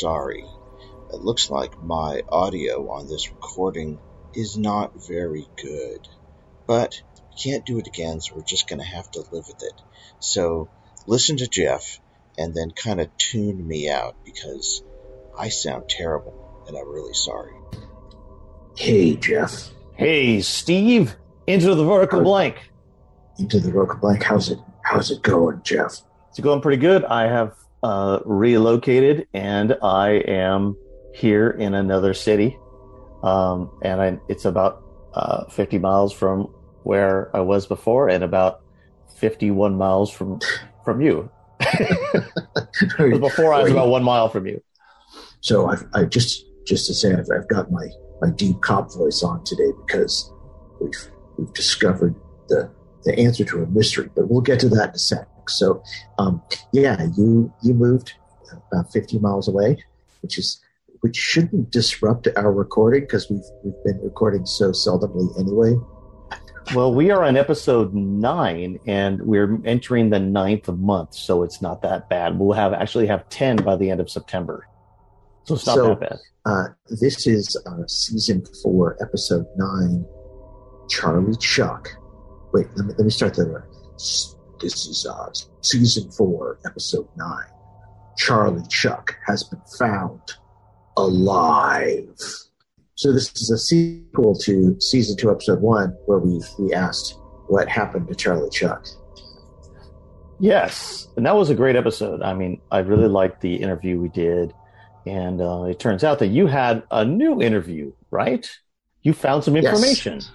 sorry. It looks like my audio on this recording is not very good. But we can't do it again, so we're just going to have to live with it. So listen to Jeff and then kind of tune me out because I sound terrible and I'm really sorry. Hey, Jeff. Hey, Steve. Into the vertical blank. Into the vertical blank. How's it? How's it going, Jeff? It's going pretty good. I have uh, relocated and I am here in another city. Um, and I, it's about uh, 50 miles from where I was before and about 51 miles from from you. before I was about one mile from you. So I've, I just just to say I've, I've got my my deep cop voice on today because we've we've discovered the the answer to a mystery, but we'll get to that in a So, um, yeah, you you moved about 50 miles away, which is which shouldn't disrupt our recording because we've we've been recording so seldomly anyway. Well, we are on episode nine, and we're entering the ninth month, so it's not that bad. We'll have actually have ten by the end of September, so it's not So- that bad. Uh, this is uh, season four, episode nine. Charlie Chuck. Wait, let me let me start that This is uh, season four, episode nine. Charlie Chuck has been found alive. So this is a sequel to season two, episode one, where we we asked what happened to Charlie Chuck. Yes, and that was a great episode. I mean, I really liked the interview we did, and uh, it turns out that you had a new interview, right? You found some Yes.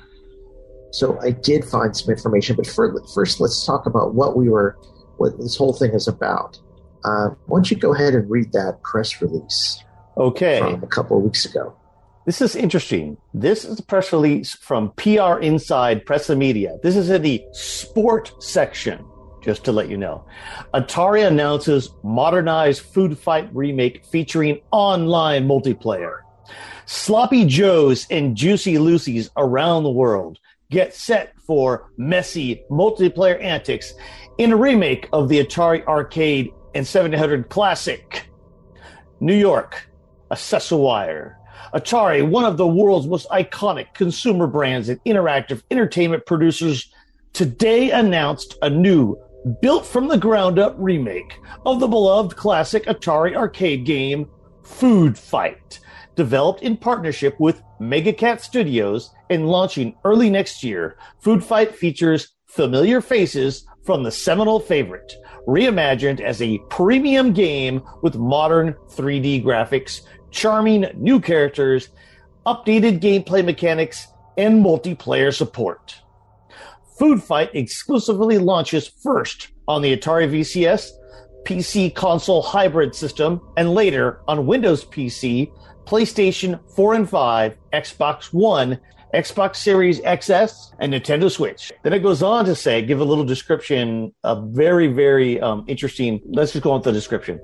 So I did find some information, but fir- first let's talk about what we were, what this whole thing is about. Uh, why don't you go ahead and read that press release Okay. from a couple of weeks ago? This is interesting. This is a press release from PR Inside Press and Media. This is in the sport section, just to let you know. Atari announces modernized Food Fight remake featuring online multiplayer. Sloppy Joes and Juicy Lucy's around the world get set for messy multiplayer antics in a remake of the Atari Arcade and 700 Classic. New York, Accesswire. Atari, one of the world's most iconic consumer brands and interactive entertainment producers, today announced a new, built from the ground up remake of the beloved classic Atari arcade game, Food Fight. Developed in partnership with Megacat Studios and launching early next year, Food Fight features familiar faces from the seminal favorite, reimagined as a premium game with modern 3D graphics, charming new characters, updated gameplay mechanics, and multiplayer support. Food Fight exclusively launches first on the Atari VCS, PC console hybrid system, and later on Windows PC, PlayStation 4 and 5, Xbox One, Xbox Series XS, and Nintendo Switch. Then it goes on to say, give a little description, a very, very um, interesting. Let's just go on with the description.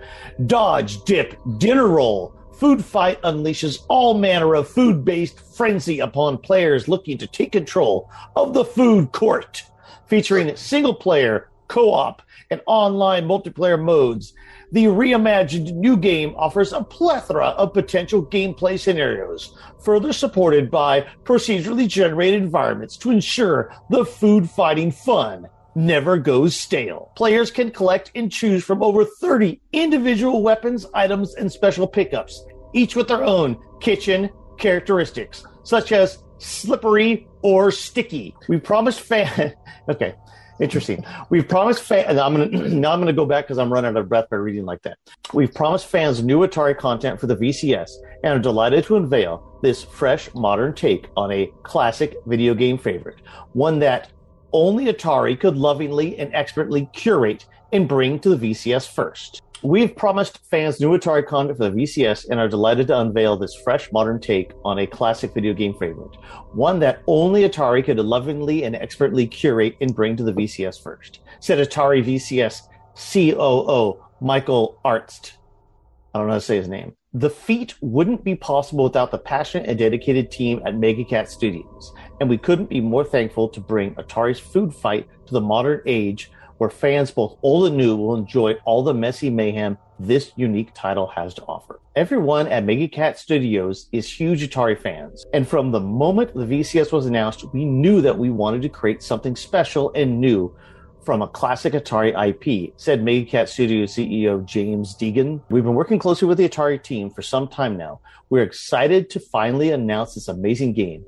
Dodge, dip, dinner roll. Food Fight unleashes all manner of food based frenzy upon players looking to take control of the food court. Featuring single player, co op, and online multiplayer modes, the reimagined new game offers a plethora of potential gameplay scenarios, further supported by procedurally generated environments to ensure the food fighting fun never goes stale. Players can collect and choose from over 30 individual weapons, items, and special pickups, each with their own kitchen characteristics, such as slippery or sticky. We promised fan. okay. Interesting. We've promised fans. I'm gonna now. I'm gonna go back because I'm running out of breath by reading like that. We've promised fans new Atari content for the VCS, and are delighted to unveil this fresh, modern take on a classic video game favorite, one that only Atari could lovingly and expertly curate and bring to the VCS first. We've promised fans new Atari content for the VCS and are delighted to unveil this fresh, modern take on a classic video game favorite, one that only Atari could lovingly and expertly curate and bring to the VCS first, said Atari VCS COO Michael Arzt. I don't know how to say his name. The feat wouldn't be possible without the passionate and dedicated team at MegaCat Studios, and we couldn't be more thankful to bring Atari's food fight to the modern age where fans both old and new will enjoy all the messy mayhem this unique title has to offer. Everyone at MegaCat Studios is huge Atari fans, and from the moment the VCS was announced, we knew that we wanted to create something special and new from a classic Atari IP, said MegaCat Studios CEO James Deegan. We've been working closely with the Atari team for some time now. We're excited to finally announce this amazing game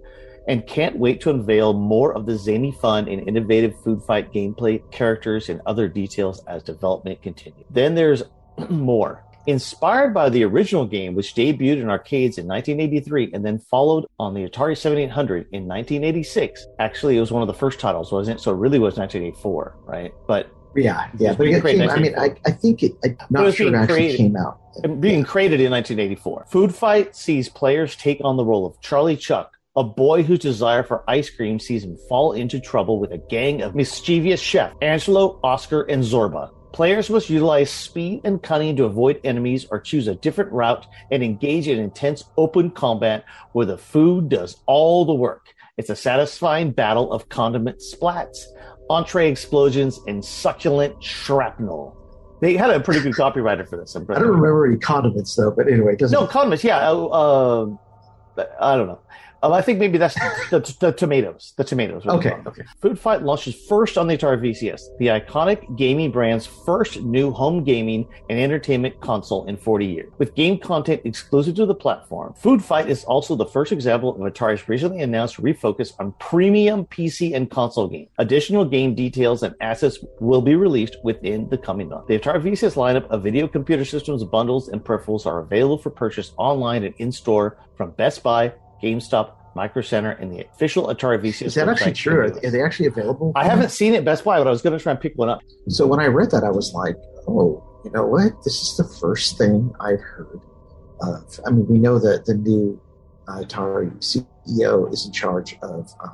and can't wait to unveil more of the zany fun and innovative food fight gameplay, characters, and other details as development continues. Then there's more. Inspired by the original game, which debuted in arcades in 1983 and then followed on the Atari 7800 in 1986. Actually, it was one of the first titles, wasn't it? So it really was 1984, right? But yeah, yeah. But it came, I mean, I, I think it, I'm not sure it actually created, came out. Being yeah. created in 1984. Food Fight sees players take on the role of Charlie Chuck, a boy whose desire for ice cream sees him fall into trouble with a gang of mischievous chefs, Angelo, Oscar, and Zorba. Players must utilize speed and cunning to avoid enemies or choose a different route and engage in intense open combat where the food does all the work. It's a satisfying battle of condiment splats, entree explosions, and succulent shrapnel. They had a pretty good copywriter for this. I don't remember any condiments though, but anyway, doesn't no condiments. Yeah, uh, uh, I don't know. Um, I think maybe that's the, the, tomatoes. The tomatoes. Okay. Okay. Food Fight launches first on the Atari VCS, the iconic gaming brand's first new home gaming and entertainment console in 40 years. With game content exclusive to the platform, Food Fight is also the first example of Atari's recently announced refocus on premium PC and console games. Additional game details and assets will be released within the coming month. The Atari VCS lineup of video computer systems, bundles, and peripherals are available for purchase online and in store from Best Buy, GameStop, Micro Center, and the official Atari VCS. Is that actually true? Are, they actually available? I haven't seen it Best Buy, but I was going to try and pick one up. So when I read that, I was like, oh, you know what? This is the first thing I've heard of. I mean, we know that the new uh, Atari CEO is in charge of uh,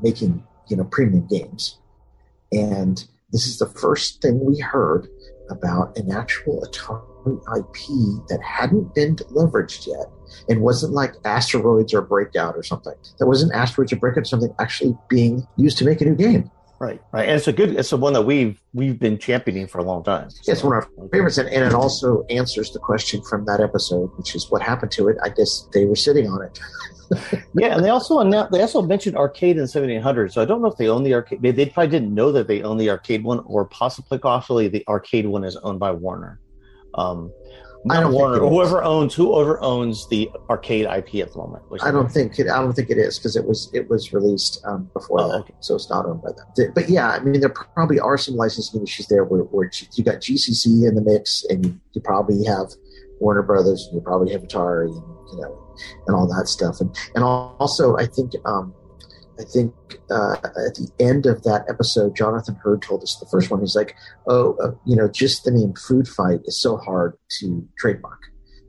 making, you know, premium games. And this is the first thing we heard about an actual Atari IP that hadn't been leveraged yet and wasn't like asteroids or breakout or something. That wasn't asteroids or breakout, or something actually being used to make a new game. Right, right, and it's a good, it's the one that we've we've been championing for a long time. So. It's one of our favorites, and, and it also answers the question from that episode, which is what happened to it. I guess they were sitting on it. yeah, and they also announced, they also mentioned arcade in 7800. So I don't know if they own the arcade. They, they probably didn't know that they own the arcade one, or possibly, possibly the arcade one is owned by Warner. Um, I don't Warner, whoever owns whoever owns the arcade IP at the moment. I don't think it. I don't think it is because it was it was released um, before oh, that, okay. so it's not owned by them. But yeah, I mean, there probably are some licensing issues there where, where you got GCC in the mix, and you probably have Warner Brothers, and you probably have Atari, and you know, and all that stuff. And and also, I think um, I think uh, at the end of that episode, Jonathan Hurd told us the first one. He's like, "Oh, uh, you know, just the name Food Fight is so hard to trademark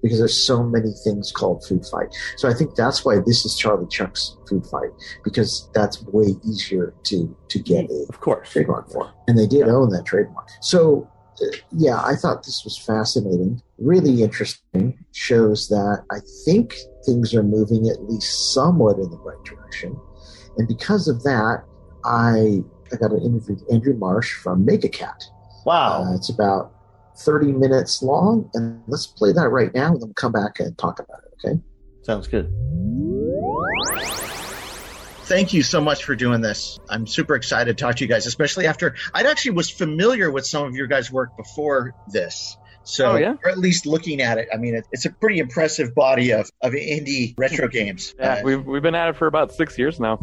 because there's so many things called Food Fight." So I think that's why this is Charlie Chuck's Food Fight because that's way easier to to get a of course trademark for, and they did yeah. own that trademark. So. Uh, yeah, I thought this was fascinating, really interesting. Shows that I think things are moving at least somewhat in the right direction and because of that, I I got an interview with Andrew Marsh from MegaCat. Wow. Uh, it's about 30 minutes long. And let's play that right now and then come back and talk about it. Okay. Sounds good. Thank you so much for doing this. I'm super excited to talk to you guys, especially after I'd actually was familiar with some of your guys' work before this. So, oh, yeah? or at least looking at it, I mean, it, it's a pretty impressive body of, of indie retro games. Yeah, uh, we've, we've been at it for about six years now.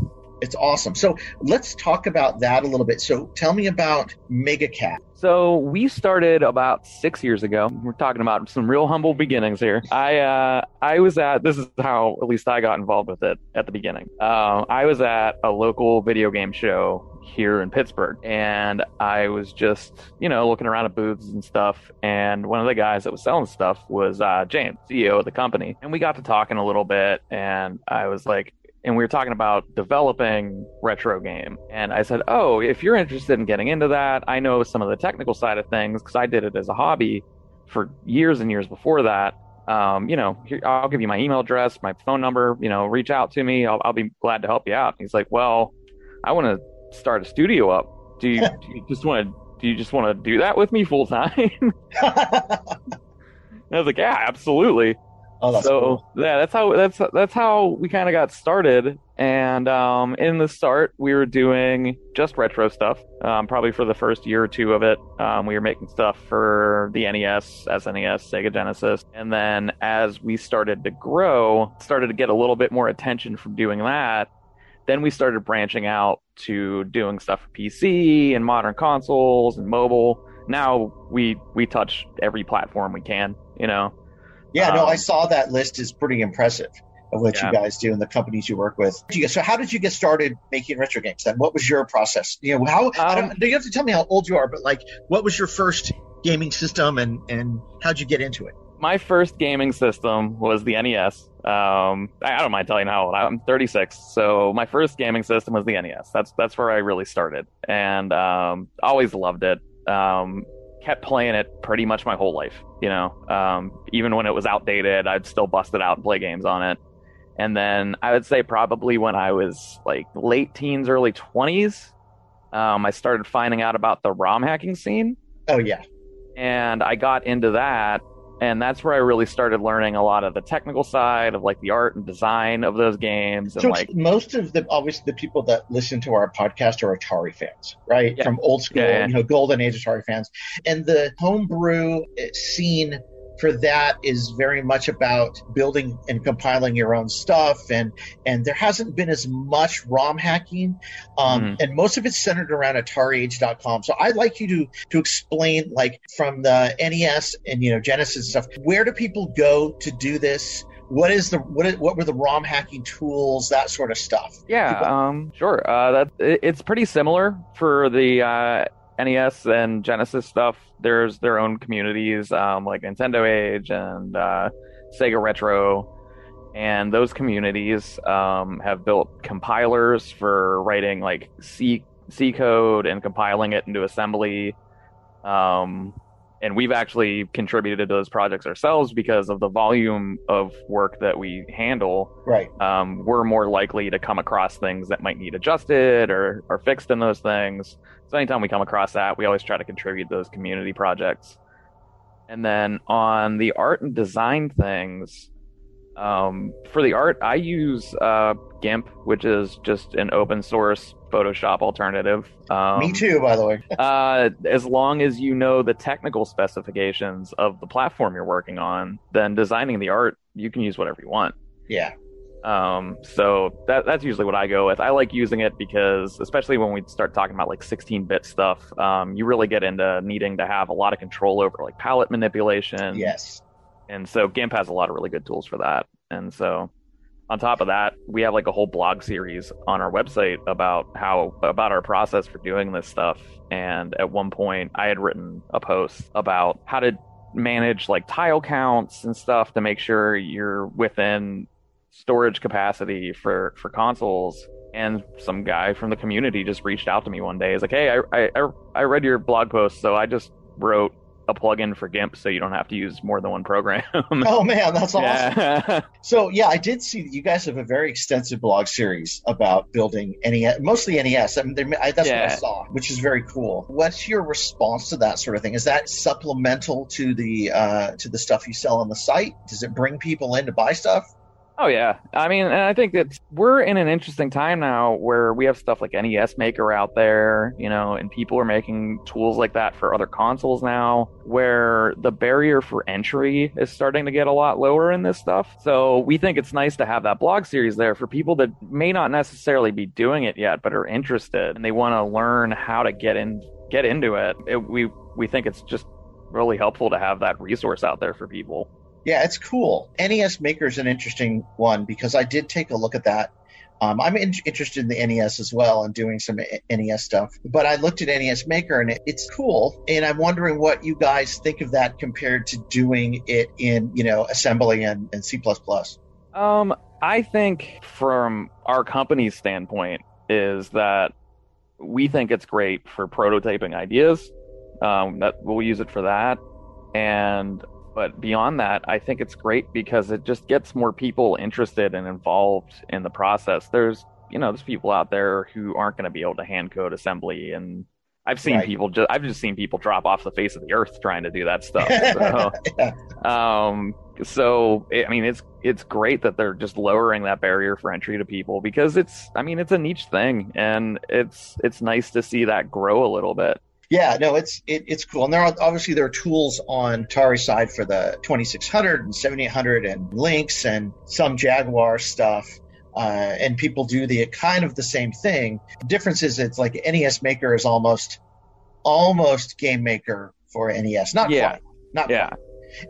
It's awesome. So let's talk about that a little bit. So tell me about MegaCat. So we started about six years ago. We're talking about some real humble beginnings here. I uh, I was at this is how at least I got involved with it at the beginning. Uh, I was at a local video game show here in Pittsburgh, and I was just you know looking around at booths and stuff. And one of the guys that was selling stuff was uh, James, CEO of the company, and we got to talking a little bit. And I was like, and we were talking about developing retro game and i said oh if you're interested in getting into that i know some of the technical side of things because i did it as a hobby for years and years before that, um, you know, here, I'll give you my email address, my phone number, you know, reach out to me. I'll, I'll be glad to help you out. He's like, well, I want to start a studio up. Do you, do you just want to, do you just want to do that with me full time? I was like, yeah, absolutely. Oh, that's so cool. yeah, that's how that's that's how we kind of got started. And um, in the start, we were doing just retro stuff. Um, probably for the first year or two of it, um, we were making stuff for the NES, SNES, Sega Genesis. And then as we started to grow, started to get a little bit more attention from doing that. Then we started branching out to doing stuff for PC and modern consoles and mobile. Now we we touch every platform we can. You know. Yeah, no, I Um, saw that list is pretty impressive of what Yeah. you guys do and the companies you work with. So, how did you get started making retro games? Then, what was your process? You know, how? I Um, don't, you have to tell me how old you are? But like, what was your first gaming system, and and how'd you get into it? my first gaming system was the NES. Um, I I don't mind telling you how old I am. I'm 36, so my first gaming system was the NES. That's that's where I really started, and um, always loved it. Um, kept playing it pretty much my whole life. You know, um, even when it was outdated, I'd still bust it out and play games on it. And then I would say probably when I was like late teens, early 20s, um, I started finding out about the ROM hacking scene Oh yeah, and I got into that and that's where I really started learning a lot of the technical side of like the art and design of those games and so like most of the obviously the people that listen to our podcast are Atari fans, right? Yeah. From old school, Yeah, yeah. you know, golden age Atari fans, and the homebrew scene for that is very much about building and compiling your own stuff. And and there hasn't been as much rom hacking. Um, Mhm. and most of it's centered around atariage.com so i'd like you to to explain like from the nes and you know genesis stuff where do people go to do this? What is the what is, what were the rom hacking tools? That sort of stuff. Yeah um sure. Uh that it, it's pretty similar for the uh NES and Genesis stuff there's their own communities um like Nintendo Age and uh Sega Retro. And those communities um have built compilers for writing like C C code and compiling it into assembly. Um and we've actually contributed to those projects ourselves because of the volume of work that we handle right um, we're more likely to come across things that might need adjusted or, or fixed in those things. So anytime we come across that, we always try to contribute those community projects. And then on the art and design things, um, for the art, I use uh, GIMP, which is just an open source Photoshop alternative. Um, me too by the way uh, as long as you know the technical specifications of the platform you're working on, then designing the art, you can use whatever you want. yeah Um, so that that's usually what I go with. I like using it because, especially when we start talking about like 16-bit stuff, um, you really get into needing to have a lot of control over like palette manipulation. yes And so GIMP has a lot of really good tools for that. And so on top of that, we have like a whole blog series on our website about how about our process for doing this stuff. And at one point, I had written a post about how to manage like tile counts and stuff to make sure you're within storage capacity for for consoles. And some guy from the community just reached out to me one day. He's like, "Hey, I I I- read your blog post, so I just wrote." A plugin for GIMP, so you don't have to use more than one program. oh man that's awesome yeah, So yeah, I did see that you guys have a very extensive blog series about building NES, mostly NES. I mean, I, that's what I saw, which is very cool. What's your response to that sort of thing? Is that supplemental to the uh, to the stuff you sell on the site? Does it bring people in to buy stuff? Oh yeah, I mean, and I think that we're in an interesting time now where we have stuff like NES Maker out there, you know, and people are making tools like that for other consoles now, where the barrier for entry is starting to get a lot lower in this stuff. So we think it's nice to have that blog series there for people that may not necessarily be doing it yet, but are interested and they want to learn how to get in, get into it. it we we think it's just really helpful to have that resource out there for people. Yeah, it's cool. NES Maker is an interesting one because I did take a look at that. Um, I'm in- interested in the NES as well and doing some NES stuff. But I looked at NES Maker and it, it's cool. And I'm wondering what you guys think of that compared to doing it in, you know, assembly and, and C. Um, I think from our company's standpoint is that we think it's great for prototyping ideas. Um, that we'll use it for that, and but beyond that, I think it's great because it just gets more people interested and involved in the process. There's you know, there's people out there who aren't going to be able to hand code assembly and I've seen Right. people just I've just seen people drop off the face of the earth trying to do that stuff. So, Yeah. um, so I mean, it's it's great that they're just lowering that barrier for entry to people because it's I mean it's a niche thing and it's it's nice to see that grow a little bit. Yeah, no, it's it, it's cool, and there are obviously there are tools on Atari side for the 2600 and 7800 and Lynx and some Jaguar stuff, uh, and people do the kind of the same thing. The difference is it's like NES Maker is almost almost Game Maker for NES, not Yeah. quite, not Yeah, quite.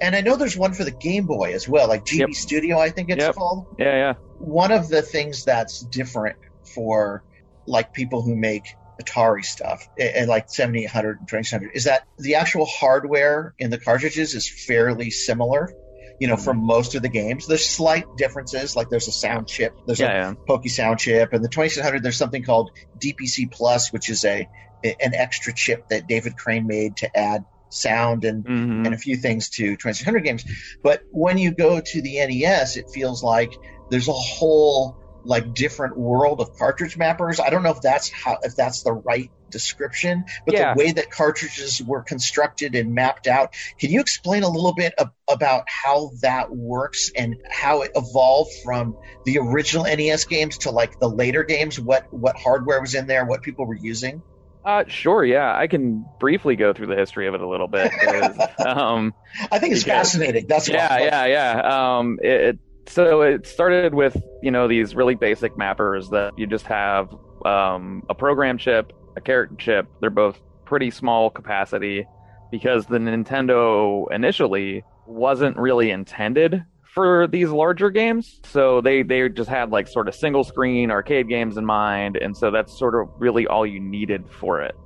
And I know there's one for the Game Boy as well, like GB Yep. Studio, I think it's Yep. called. yeah, yeah. one of the things that's different for like people who make Atari stuff and like 7800 and 2600 is that the actual hardware in the cartridges is fairly similar. You know, for most of the games, there's slight differences. Like there's a sound chip, there's Yeah, a yeah. Pokey sound chip, and the 2600 there's something called DPC Plus, which is a an extra chip that David Crane made to add sound and Mhm. and a few things to 2600 games. But when you go to the NES, it feels like there's a whole like different world of cartridge mappers. I don't know if that's how if that's the right description, but Yeah. the way that cartridges were constructed and mapped out. Can you explain a little bit ab- about how that works and how it evolved from the original NES games to like the later games? What what hardware was in there? What people were using? Uh, sure, yeah. I can briefly go through the history of it a little bit. um, I think it's Because- fascinating. That's yeah, why. yeah, yeah. Um, it, it so it started with you know these really basic mappers that you just have um, a program chip, a character chip. They're both pretty small capacity because the Nintendo initially wasn't really intended for these larger games. So they they just had like sort of single screen arcade games in mind, and so that's sort of really all you needed for it.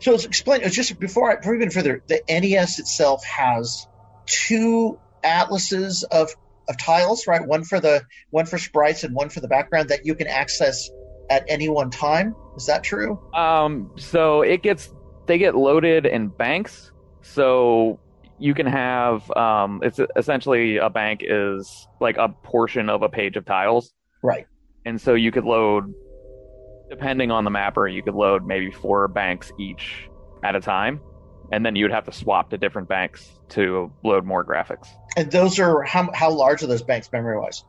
So it's explain just before I before go further, the NES itself has two atlases of of tiles, right? One for the one for sprites and one for the background that you can access at any one time. Is that true? Um, so it gets they get loaded in banks. So you can have um, it's essentially a bank is like a portion of a page of tiles, Right. and so you could load, depending on the mapper, you could load maybe four banks each at a time, and then you would have to swap to different banks to load more graphics. And those are how how large are those banks memory wise?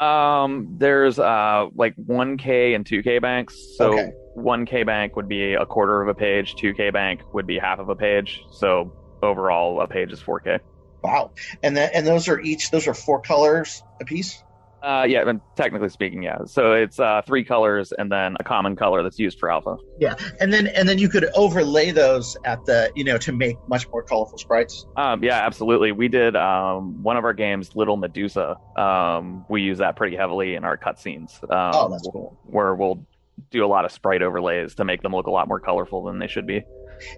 Um, there's uh like 1K and 2K banks. So Okay. 1K bank would be a quarter of a page, 2K bank would be half of a page. So overall, a page is 4K. Wow. And then and those are each those are four colors a piece. Uh, yeah, and technically speaking, yeah. So it's uh three colors and then a common color that's used for alpha. Yeah. And then and then you could overlay those at the you know to make much more colorful sprites. Um, yeah, absolutely. We did um one of our games, Little Medusa. Um, we use that pretty heavily in our cutscenes. Um, Oh, that's cool. Where we'll do a lot of sprite overlays to make them look a lot more colorful than they should be.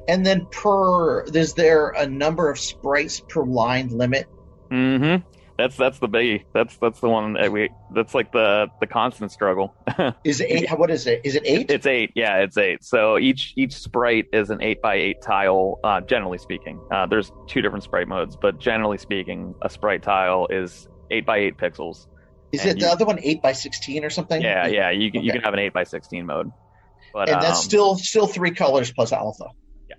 And then per is there a number of sprites per line limit? Mm-hmm. That's that's the biggie. That's that's the one that we. That's like the the constant struggle. Is it eight? What is it? Is it eight? it's eight. Yeah, it's eight. So each each sprite is an eight by eight tile. Uh, generally speaking, uh, there's two different sprite modes, but generally speaking, a sprite tile is eight by eight pixels. Is it you- the other one eight by sixteen or something? Yeah, yeah. You can you can have an eight by sixteen mode. But And that's um, still still three colors plus alpha. Yeah,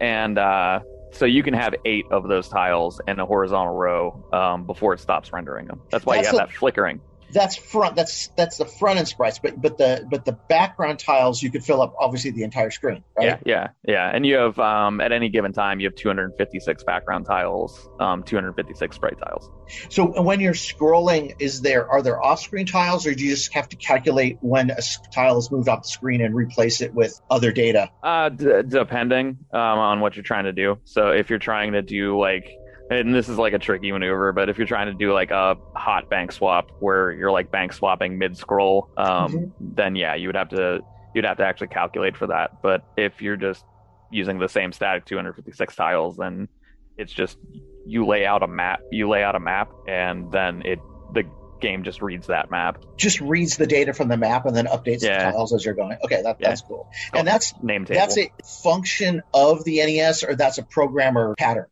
and uh, so you can have eight of those tiles in a horizontal row um, before it stops rendering them. That's why That's you have a- that flickering. That's front. That's that's the front end sprites. But but the but the background tiles you could fill up obviously the entire screen, right? Yeah, yeah, yeah. And you have um, at any given time you have 256 background tiles, um, 256 sprite tiles. So when you're scrolling, is there are there off screen tiles, or do you just have to calculate when a tile is moved off the screen and replace it with other data? Uh, d- depending um, on what you're trying to do. So if you're trying to do like, and this is like a tricky maneuver, but if you're trying to do like a hot bank swap where you're like bank swapping mid scroll, um, Mhm. then yeah, you would have to you'd have to actually calculate for that. But if you're just using the same static 256 tiles, then it's just you lay out a map. You lay out a map, and then it the game just reads that map. Just reads the data from the map and then updates Yeah. the tiles as you're going. Okay, that, Yeah. that's cool. And that's Name table. that's a function of the NES, or that's a programmer pattern.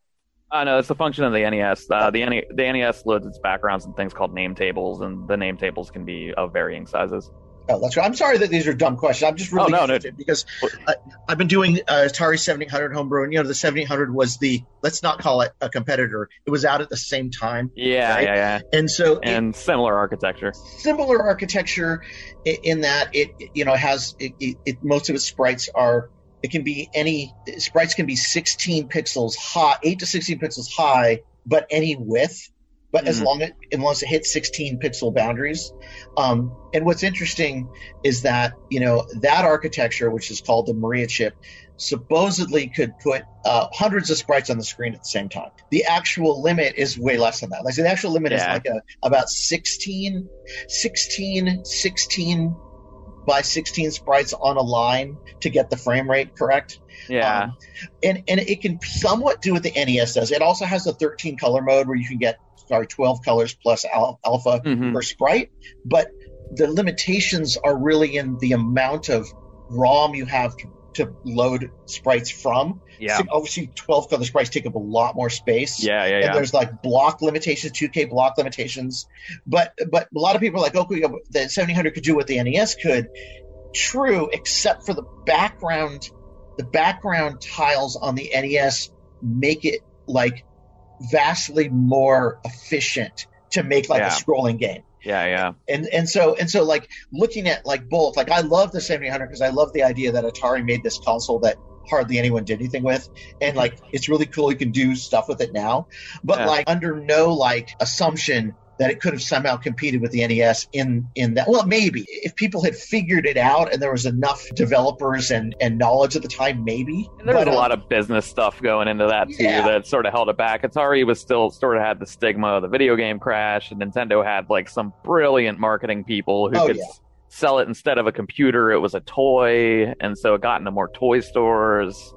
Uh, no, it's a function of the NES. Uh, the, NE- the NES loads its backgrounds and things called name tables, and the name tables can be of varying sizes. Oh, that's right. I'm sorry that these are dumb questions. I'm just really Oh, no, no. because I, I've been doing uh, Atari 7800 homebrew, and you know the 7800 was the let's not call it a competitor. It was out at the same time, Yeah, Right. yeah, yeah. and so it- And similar architecture. similar architecture in that it you know has it, it, it most of its sprites are it can be any sprites can be 16 pixels high 8 to 16 pixels high but any width. But as Mhm. long as unless it hits 16 pixel boundaries. Um, and what's interesting is that you know that architecture which is called the maria chip supposedly could put uh, hundreds of sprites on the screen at the same time. The actual limit is way less than that. Like so the actual limit is like a, about 16 16 16 by 16 sprites on a line to get the frame rate correct Yeah. um, and and it can somewhat do what the NES does. It also has a 13 color mode where you can get sorry 12 colors plus al- alpha Mhm. per sprite, but the limitations are really in the amount of ROM you have to, to load sprites from. Yeah. So obviously, 12 color sprites take up a lot more space. Yeah, yeah, And yeah. there's like block limitations, 2K block limitations, but but a lot of people are like, oh, okay, the 700 could do what the NES could. True, except for the background, the background tiles on the NES make it like vastly more efficient to make like Yeah. a scrolling game. Yeah, yeah. And and so and so like looking at like both, like I love the 7800 because I love the idea that Atari made this console that hardly anyone did anything with and like it's really cool you can do stuff with it now but Yeah. like under no like assumption that it could have somehow competed with the NES in in that well maybe if people had figured it out and there was enough developers and and knowledge at the time maybe And there was But, a uh, lot of business stuff going into that too Yeah. that sort of held it back. Atari was still sort of had the stigma of the video game crash, and Nintendo had like some brilliant marketing people who Oh, could yeah. sell it instead of a computer. It was a toy, and so it got into more toy stores.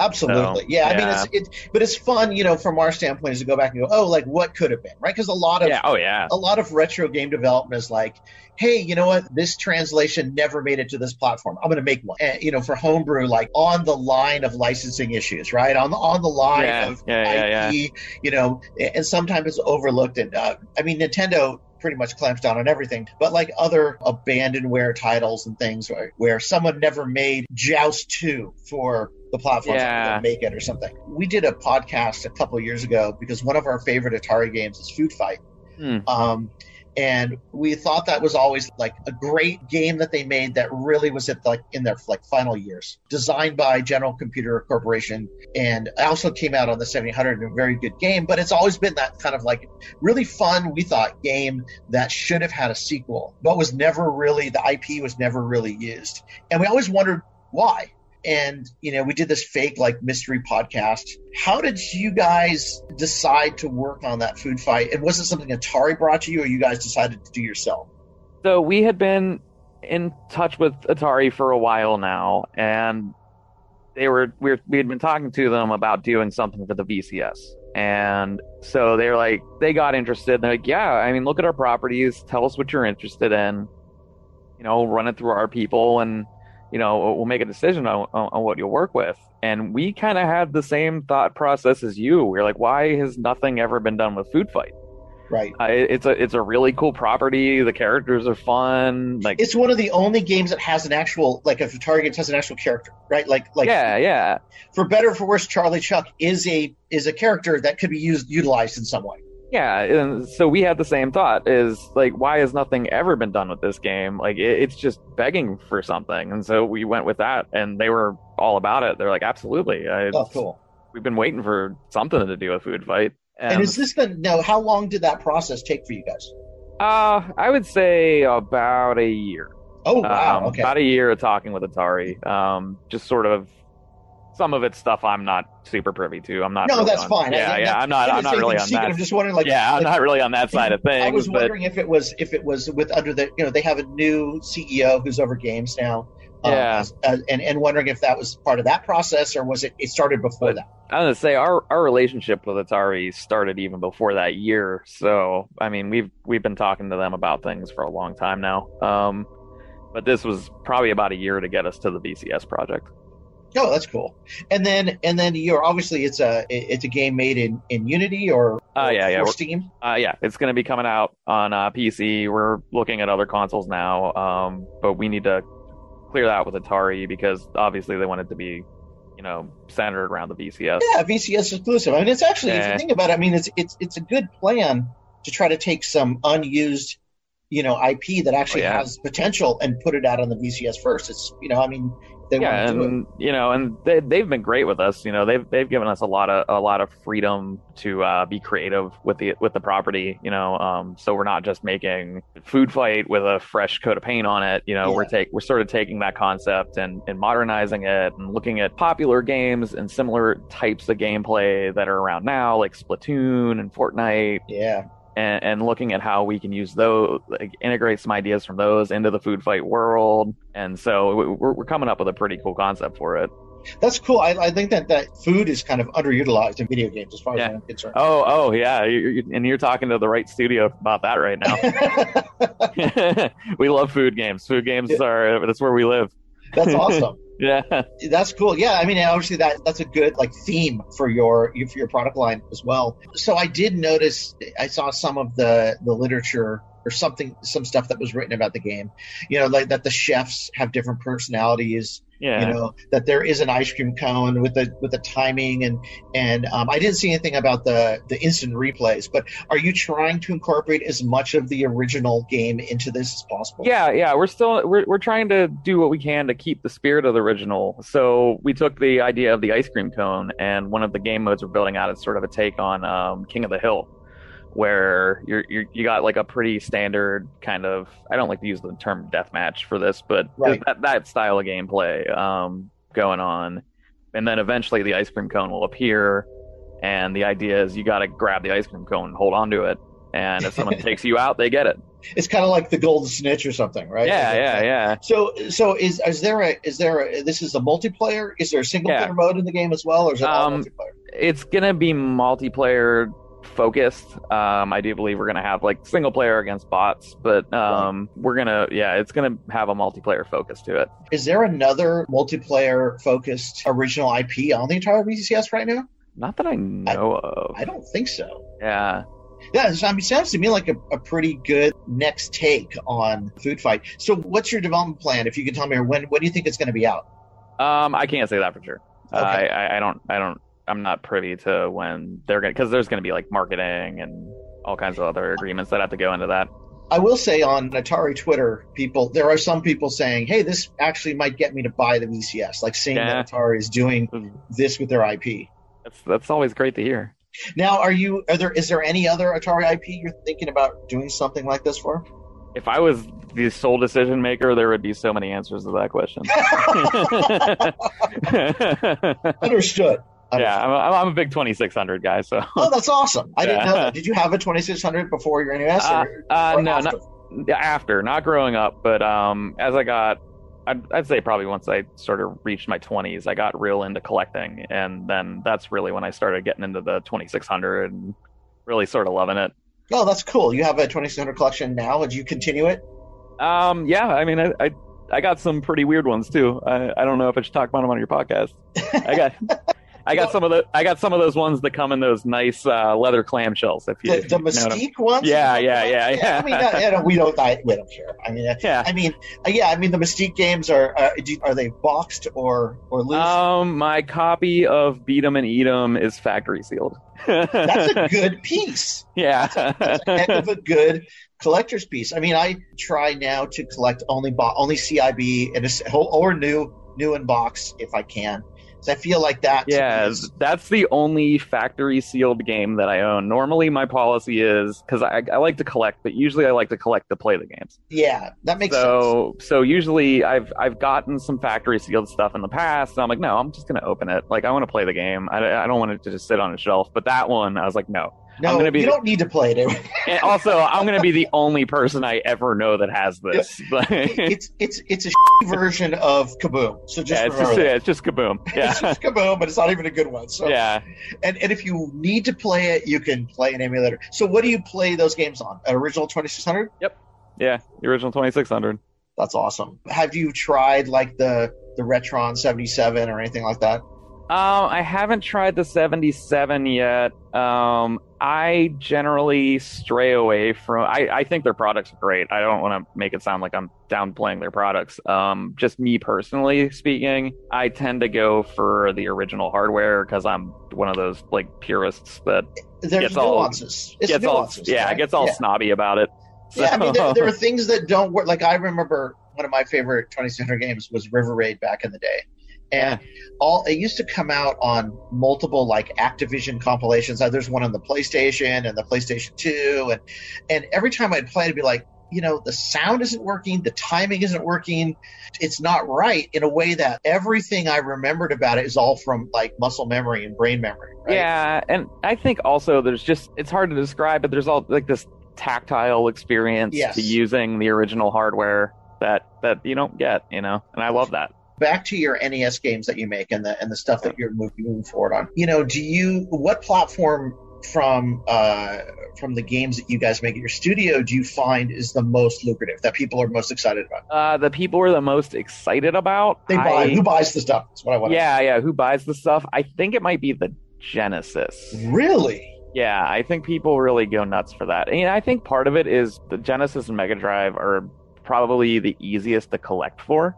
Absolutely. So, yeah. I mean, yeah. it's, it, but it's fun, you know, from our standpoint is to go back and go, oh, like what could have been, right? Because a lot of, Yeah. Oh yeah. a lot of retro game development is like, hey, you know what? This translation never made it to this platform. I'm going to make one. And, you know, for homebrew, like on the line of licensing issues, right? On the on the line Yeah, of yeah, yeah, IP, you know, and sometimes it's overlooked. And uh, I mean, Nintendo pretty much clamps down on everything, but like other abandonware titles and things where, where someone never made Joust 2 for the platform, Yeah. make it or something. We did a podcast a couple of years ago because one of our favorite Atari games is Food Fight. Hmm. Um, and we thought that was always like a great game that they made that really was at like in their like final years. Designed by General Computer Corporation, and also came out on the 700 and a very good game. But it's always been that kind of like really fun, we thought, game that should have had a sequel, but was never really the IP was never really used, and we always wondered why. And you know, we did this fake like mystery podcast. How did you guys decide to work on that food fight? And was it something Atari brought to you, or you guys decided to do yourself? So we had been in touch with Atari for a while now, and they were we were, we had been talking to them about doing something for the VCS, and so they're like they got interested. They're like, yeah, I mean, look at our properties, tell us what you're interested in, you know, run it through our people, and you know, we'll make a decision on, on, on what you'll work with. And we kind of had the same thought process as you. We are like, why has nothing ever been done with Food Fight? Right. Uh, it- it's a it's a really cool property. The characters are fun. Like It's one of the only games that has an actual like if Atari games has an actual character, right? Like like yeah, yeah, for better or for worse, Charlie Chuck is a is a character that could be used utilized in some way. Yeah. And so we had the same thought: is like, why has nothing ever been done with this game? Like, it, it's just begging for something. And so we went with that, and they were all about it. They're like, absolutely. I, Oh, cool. We've been waiting for something to do with Food Fight. And, is this the now? How long did that process take for you guys? Uh, I would say about a year. Oh wow. Um, okay. About a year of talking with Atari. Um, just sort of some of it's stuff I'm not super privy to. I'm not. no, really that's on- fine. Yeah, I, yeah. I'm not. I'm not really on secret. that. I'm just wondering, like, yeah, I'm like, not really on that side of things. I was but wondering if it was if it was with under the you know they have a new CEO who's over games now. um, Yeah. and and wondering if that was part of that process or was it it started before But- that? I'm gonna say our our relationship with Atari started even before that year. So I mean, we've we've been talking to them about things for a long time now. Um, but this was probably about a year to get us to the VCS project. Oh, that's cool. And then and then you're obviously it's a it's a game made in in Unity or, Uh, or yeah, yeah, Steam. Uh, yeah, it's going to be coming out on uh, PC. We're looking at other consoles now, um, but we need to clear that with Atari because obviously they want it to be, you know, centered around the VCS. Yeah, VCS exclusive. I mean, it's actually if you think about it, I mean, it's it's it's a good plan to try to take some unused, you know, IP that actually Oh, yeah. has potential and put it out on the VCS first. It's you know, I mean, they yeah, want do it. and you know, and they they've been great with us. You know, they've they've given us a lot of a lot of freedom to uh, be creative with the with the property. You know, um, so we're not just making food fight with a fresh coat of paint on it. You know, we're take we're sort of taking that concept and and modernizing it and looking at popular games and similar types of gameplay that are around now, like Splatoon and Fortnite, Yeah, and, and looking at how we can use those, like, integrate some ideas from those into the food fight world. And so we- we're, we're coming up with a pretty cool concept for it. that's cool. I, I think that that food is kind of underutilized in video games as far Yeah. as I'm concerned. Oh, oh, yeah. You, you, and you're talking to the right studio about that right now. we love food games. Food games are, that's where we live. That's awesome. Yeah. That's cool. Yeah, I mean, obviously that that's a good like theme for your for your product line as well. So I did notice I saw some of the the literature or something some stuff that was written about the game. You know, like that the chefs have different personalities. Yeah. You know that there is an ice cream cone with the with the timing and and um, I didn't see anything about the the instant replays. But are you trying to incorporate as much of the original game into this as possible? Yeah, yeah, we're still we're we're trying to do what we can to keep the spirit of the original. So we took the idea of the ice cream cone, and one of the game modes we're building out is sort of a take on um, King of the Hill, where you're, you're you got like a pretty standard kind of I don't like to use the term deathmatch for this, but Right. that that style of gameplay um, going on, and then eventually the ice cream cone will appear, and the idea is you got to grab the ice cream cone, and hold on to it, and if someone takes you out, they get it. It's kind of like the golden snitch or something, right? Yeah, yeah, yeah. So, so is is there a is there a, this is a multiplayer? Is there a single Yeah. player mode in the game as well, or is it Um, multiplayer? it's gonna be multiplayer focused. Um, I do believe we're gonna have like single player against bots, but um, we're gonna yeah, it's gonna have a multiplayer focus to it. Is there another multiplayer focused original IP on the Atari VCS right now? Not that I know of. I don't think so. Yeah. Yeah, I mean, sounds to me like a, a pretty good next take on Food Fight. So, what's your development plan? If you can tell me, or when when do you think it's going to be out? Um, I can't say that for sure. Okay. I, I I don't I don't I'm not privy to when they're gonna because there's gonna be like marketing and all kinds of other agreements that have to go into that. I will say on Atari Twitter, people there are some people saying, "Hey, this actually might get me to buy the VCS." Like seeing Yeah. that Atari is doing mm-hmm. this with their IP. That's that's always great to hear. Now, are you? Are there? Is there any other Atari IP you're thinking about doing something like this for? If I was the sole decision maker, there would be so many answers to that question. Understood. Yeah, I'm a, I'm a big 2600 guy, so Oh, that's awesome. I didn't know Yeah. that. Did you have a 2600 before your NES? Uh, or, uh, or no, after? not after, not growing up, but um, as I got, I'd, I'd say probably once I sort of reached my 20s, I got real into collecting, and then that's really when I started getting into the 2600 and really sort of loving it. Oh, that's cool. You have a 2600 collection now. Would you continue it? Um, yeah, I mean, I, I, I got some pretty weird ones too. I, I don't know if I should talk about them on your podcast. I got. I got some of the I got some of those ones that come in those nice uh, leather clamshells. If you, The, the you know what I'm- Mystique ones? Yeah, yeah, yeah, yeah. I mean, you know, we don't. I, we don't care. I mean, yeah. I mean, uh, yeah. I mean, the Mystique games are. Uh, do, are they boxed or or loose? Um, my copy of Beat 'em and Eat 'em is factory sealed. That's a good piece. yeah. That's a heck of a good collector's piece. I mean, I try now to collect only bo- only CIB and a or new new in box if I can. So I feel like that. yeah, that's the only factory sealed game that I own. Normally, my policy is because I, I like to collect, but usually I like to collect to play the games. yeah, that makes sense. so, so usually I've I've gotten some factory sealed stuff in the past. And I'm like, no, I'm just gonna open it. Like I want to play the game. I, I don't want it to just sit on a shelf. But that one, I was like, no. No, I'm gonna be you the- don't need to play it. And also, I'm gonna be the only person I ever know that has this. But it's it's it's a version of Kaboom. So just it's remember just yeah, it's just kaboom. It's just Kaboom, but it's not even a good one. So yeah. and, and if you need to play it, you can play an emulator. So what do you play those games on? An original 2600? Yep. Yeah, the original 2600. That's awesome. Have you tried like the the Retron 77 or anything like that? Um, I haven't tried the 77 yet. Um, I generally stray away from. I, I think their products are great. I don't want to make it sound like I'm downplaying their products. Um, just me personally speaking, I tend to go for the original hardware because I'm one of those like purists that There's Gets all- nuances. It's gets all nuances, yeah right? gets all Yeah. snobby about it. Yeah, I mean, there, there are things that don't work. Like I remember one of my favorite 2600 games was River Raid back in the day, and all it used to come out on multiple like Activision compilations. There's one on the PlayStation and the PlayStation 2, and and every time I'd play, it'd be like, you know, the sound isn't working, the timing isn't working, it's not right in a way that everything I remembered about it is all from like muscle memory and brain memory. Right? Yeah, and I think also there's just it's hard to describe, but there's all like this tactile experience Yes. to using the original hardware that that you don't get, you know, and I love that. Back to your NES games that you make and the and the stuff that you're moving, forward on. You know, do you what platform from uh, from the games that you guys make at your studio do you find is the most lucrative that people are most excited about? Uh, the people we're the most excited about. They buy I- who buys the stuff? That's what I want. yeah, yeah. Who buys the stuff? I think it might be the Genesis. Really? Yeah, I think people really go nuts for that. And I think part of it is the Genesis and Mega Drive are probably the easiest to collect for.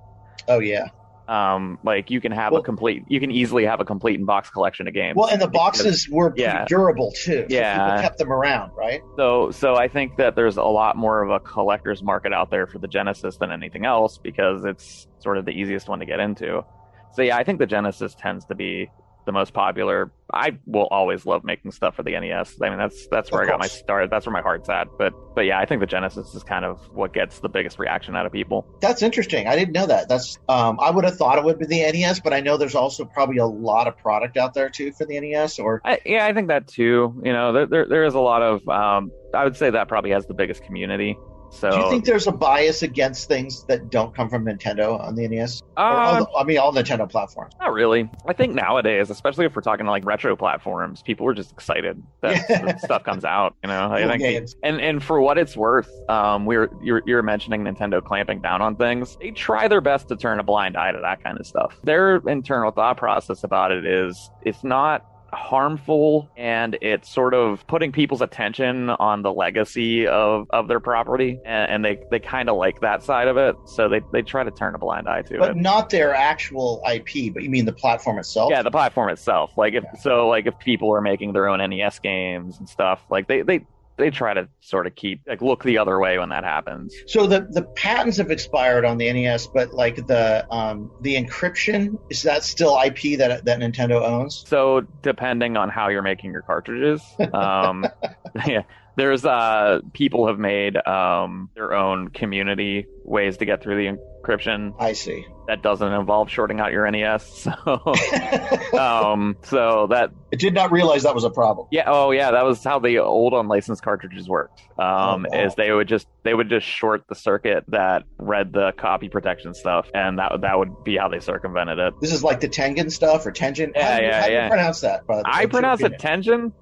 Oh yeah. Um, like you can have Well- a complete, you can easily have a complete in box collection of games. Well, and the boxes were Yeah. durable too. So Yeah. people kept them around, right? So, so I think that there's a lot more of a collector's market out there for the Genesis than anything else because it's sort of the easiest one to get into. So yeah, I think the Genesis tends to be the most popular. I will always love making stuff for the NES. I mean, that's that's where Of I got my course. start. That's where my heart's at. But but yeah, I think the Genesis is kind of what gets the biggest reaction out of people. That's interesting. I didn't know that. That's um, I would have thought it would be the NES, but I know there's also probably a lot of product out there too for the NES. Or I, yeah, I think that too. You know, there there, there is a lot of. Um, I would say that probably has the biggest community. So do you think there's a bias against things that don't come from Nintendo on the NES? Uh, all the- I mean, all Nintendo platforms. Not really. I think nowadays, especially if we're talking like retro platforms, people are just excited that Yeah. stuff comes out. You know, I Cool think, and and for what it's worth, um, we were you're, you're mentioning Nintendo clamping down on things. They try their best to turn a blind eye to that kind of stuff. Their internal thought process about it is it's not harmful and it's sort of putting people's attention on the legacy of, of their property and, and they, they kind of like that side of it so they, they try to turn a blind eye to it But not their actual IP, but you mean the platform itself? yeah, the platform itself. Like if Yeah. so, like if people are making their own NES games and stuff, like they they they try to sort of keep like look the other way when that happens. So the the patents have expired on the NES, but like the um the encryption is that still IP that that Nintendo owns? So depending on how you're making your cartridges, um, yeah, there's uh people have made um their own community ways to get through the encryption I see. that doesn't involve shorting out your NES. So um so that I did not realize that was a problem. Yeah. Oh, yeah. That was how the old unlicensed cartridges worked. Um, Oh, wow. Is they would just they would just short the circuit that read the copy protection stuff, and that that would be how they circumvented it. This is like the Tengen stuff or Tengen. Yeah, how yeah, how yeah. pronounce that? I pronounce it tension.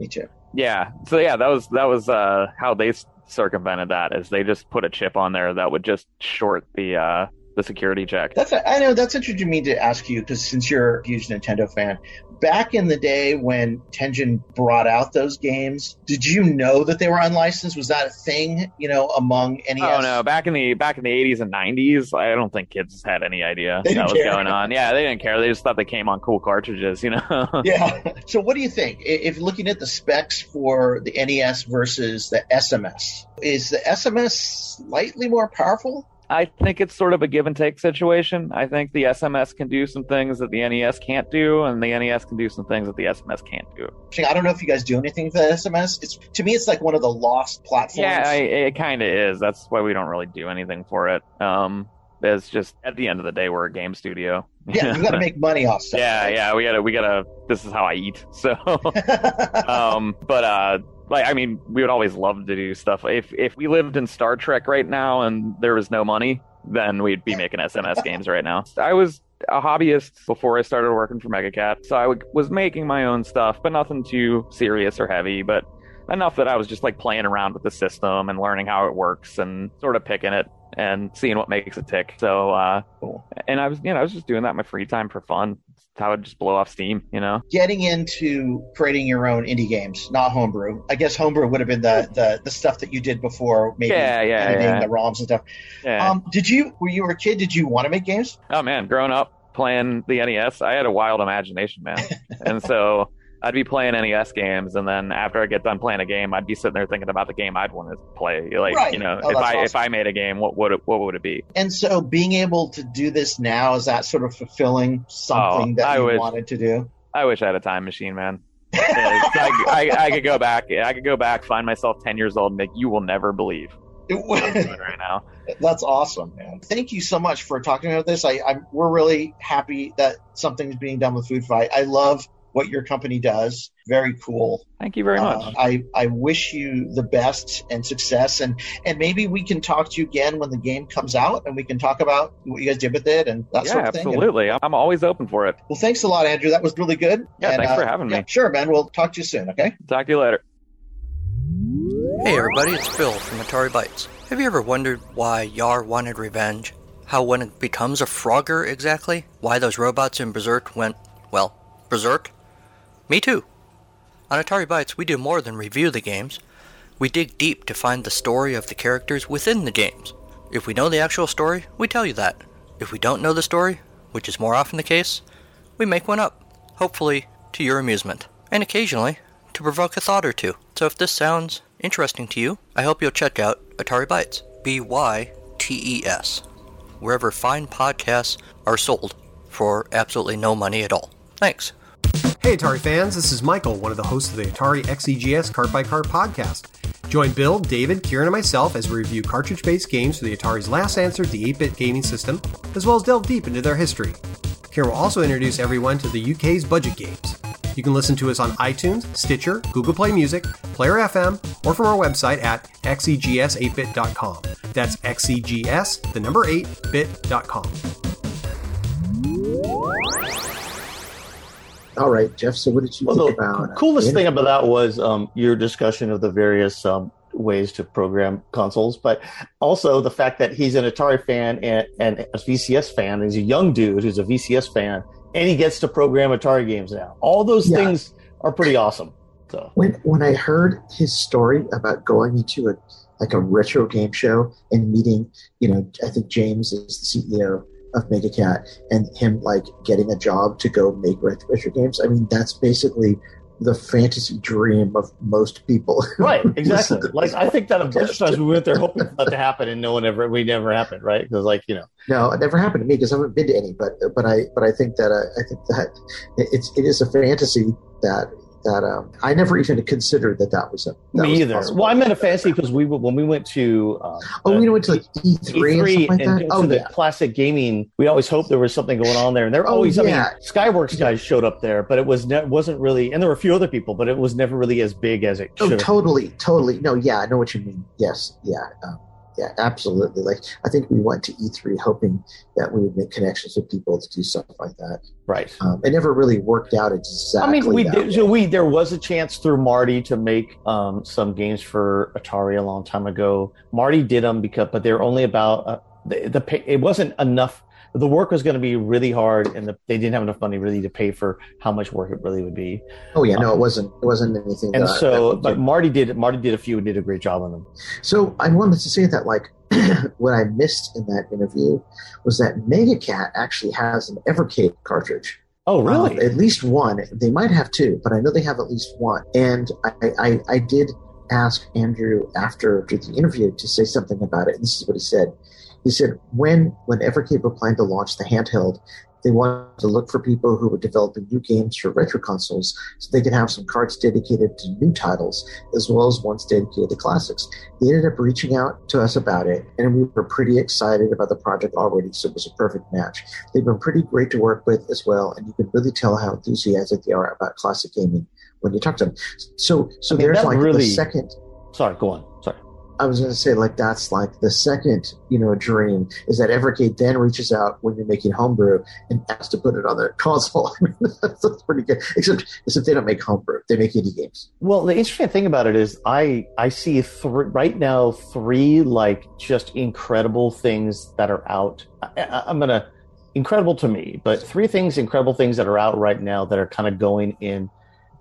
Me too. Yeah. So yeah, that was that was uh how they circumvented that. Is they just put a chip on there that would just short the uh the security check. That's I know that's interesting to me to ask you because since you're a huge Nintendo fan, back in the day when Tengen brought out those games, did you know that they were unlicensed? Was that a thing? You know, among NES? Oh no! Back in the back in the eighties and nineties, I don't think kids had any idea that was care. going on. Yeah, they didn't care. They just thought they came on cool cartridges, you know. Yeah. So what do you think? If looking at the specs for the NES versus the SMS, is the SMS slightly more powerful? I think it's sort of a give and take situation. I think the SMS can do some things that the NES can't do, and the NES can do some things that the SMS can't do. I don't know if you guys do anything for the SMS. It's to me, it's like one of the lost platforms. Yeah, I, it kind of is. That's why we don't really do anything for it. Um, it's just at the end of the day, we're a game studio. yeah, you got to make money off stuff. yeah, yeah. We gotta, we gotta. This is how I eat. So, um, but uh, like I mean, we would always love to do stuff. If if we lived in Star Trek right now and there was no money, then we'd be making SMS games right now. I was a hobbyist before I started working for MegaCat, so I w- was making my own stuff, but nothing too serious or heavy, but enough that I was just like playing around with the system and learning how it works and sort of picking it and seeing what makes it tick. So, uh, Cool. and I was, you know, I was just doing that in my free time for fun. It's would just blow off steam, you know? Getting into creating your own indie games, not homebrew. I guess homebrew would have been the the, the stuff that you did before, maybe Yeah, yeah, editing yeah. the ROMs and stuff. Yeah. Um, did you when you were a kid? Did you want to make games? oh man, growing up playing the NES, I had a wild imagination, man. and so I'd be playing NES games, and then after I get done playing a game, I'd be sitting there thinking about the game I'd want to play. Like, Right. you know, Oh, if I if. I made a game, what would it, what would it be? And so, being able to do this now is that sort of fulfilling something Oh, that I you wish. wanted to do. I wish I had a time machine, man. Like, I, I could go back. I could go back, find myself ten years old, and make you will never believe what I'm doing right now. That's awesome, man. Thank you so much for talking about this. I, I'm we're really happy that something's being done with Food Fight. I love what your company does. Very cool. Thank you very much. Uh, I, I wish you the best and success and and maybe we can talk to you again when the game comes out and we can talk about what you guys did with it and that yeah, sort of thing. And- absolutely. I'm- I'm always open for it. well, thanks a lot, Andrew. That was really good. Yeah, And, thanks uh, for having yeah, me. Sure, man. We'll talk to you soon. Okay. Talk to you later. Hey everybody, it's Phil from Atari Bytes. Have you ever wondered why Yar wanted revenge? How when it becomes a Frogger exactly? Why those robots in Berserk went, well, Berserk? Me too. On Atari Bytes, we do more than review the games. We dig deep to find the story of the characters within the games. If we know the actual story, we tell you that. If we don't know the story, which is more often the case, we make one up, hopefully to your amusement, and occasionally to provoke a thought or two. So if this sounds interesting to you, I hope you'll check out Atari Bytes, B Y T E S, wherever fine podcasts are sold for absolutely no money at all. Thanks. Hey Atari fans, this is Michael, one of the hosts of the Atari XEGS Cart by Cart podcast. Join Bill, David, Kieran, and myself as we review cartridge based games for the Atari's last answer to the 8 bit gaming system, as well as delve deep into their history. Kieran will also introduce everyone to the UK's budget games. You can listen to us on iTunes, Stitcher, Google Play Music, Player FM, or from our website at E xegs8bit.com. That's xegs, the number 8bit.com. All right, Jeff. So, what did you Well, think the about uh, coolest thing about that was um, your discussion of the various um, ways to program consoles, but also the fact that he's an Atari fan and, and a VCS fan. He's a young dude who's a VCS fan, and he gets to program Atari games now. All those Yeah. things are pretty awesome. So when when I heard his story about going into a like a retro game show and meeting, you know, I think James is the CEO of MegaCat and him like getting a job to go make retro games. I mean, that's basically the fantasy dream of most people. right, exactly. Like I think that a bunch of times we went there hoping for that to happen, and no one ever, we never happened, right? Because like you know, No, it never happened to me because I haven't been to any. But but I but I think that uh, I think that it's it is a fantasy that that um, I never even considered that that was a that me was either. possible. Well, I meant a fantasy because we when we went to um, Oh, uh, we went to like E three and like and that. Oh the yeah, classic gaming. We always hoped there was something going on there, and there Oh, always. I mean, Skyworks guys showed up there, but it was ne- wasn't really, and there were a few other people, but it was never really as big as it Oh, totally, totally. No, yeah, I know what you mean. Yes, yeah, um, yeah, absolutely. Like, I think we went to E3 hoping that we would make connections with people to do stuff like that. Right. Um, it never really worked out exactly. I mean, we did, so we there was a chance through Marty to make um, some games for Atari a long time ago. Marty did them because, but they're only about uh, the, the pay, it wasn't enough. The work was going to be really hard, and the, they didn't have enough money really to pay for how much work it really would be. Oh yeah, no, it wasn't. It wasn't anything. And that so, that but. Marty did Marty did a few and did a great job on them. So I wanted to say that, like, what I missed in that interview was that MegaCat actually has an Evercade cartridge. Oh, really? Um, at least one. They might have two, but I know they have at least one. And I, I, I did ask Andrew after the interview to say something about it. And this is what he said. He said when when Evercade were planning to launch the handheld, they wanted to look for people who were developing new games for retro consoles so they could have some cards dedicated to new titles as well as ones dedicated to classics. They ended up reaching out to us about it, and we were pretty excited about the project already, so it was a perfect match. They've been pretty great to work with as well, and you can really tell how enthusiastic they are about classic gaming when you talk to them. So, so I mean, there's like really- the second. Sorry, go on. Sorry. I was going to say, like, that's like the second, you know, dream is that Evercade then reaches out when you're making homebrew and asks to put it on their console. That's, pretty good. Except, except they don't make homebrew; they make indie games. Well, the interesting thing about it is, I I see three right now three like just incredible things that are out. I, I'm gonna incredible to me, but three things, incredible things that are out right now that are kind of going in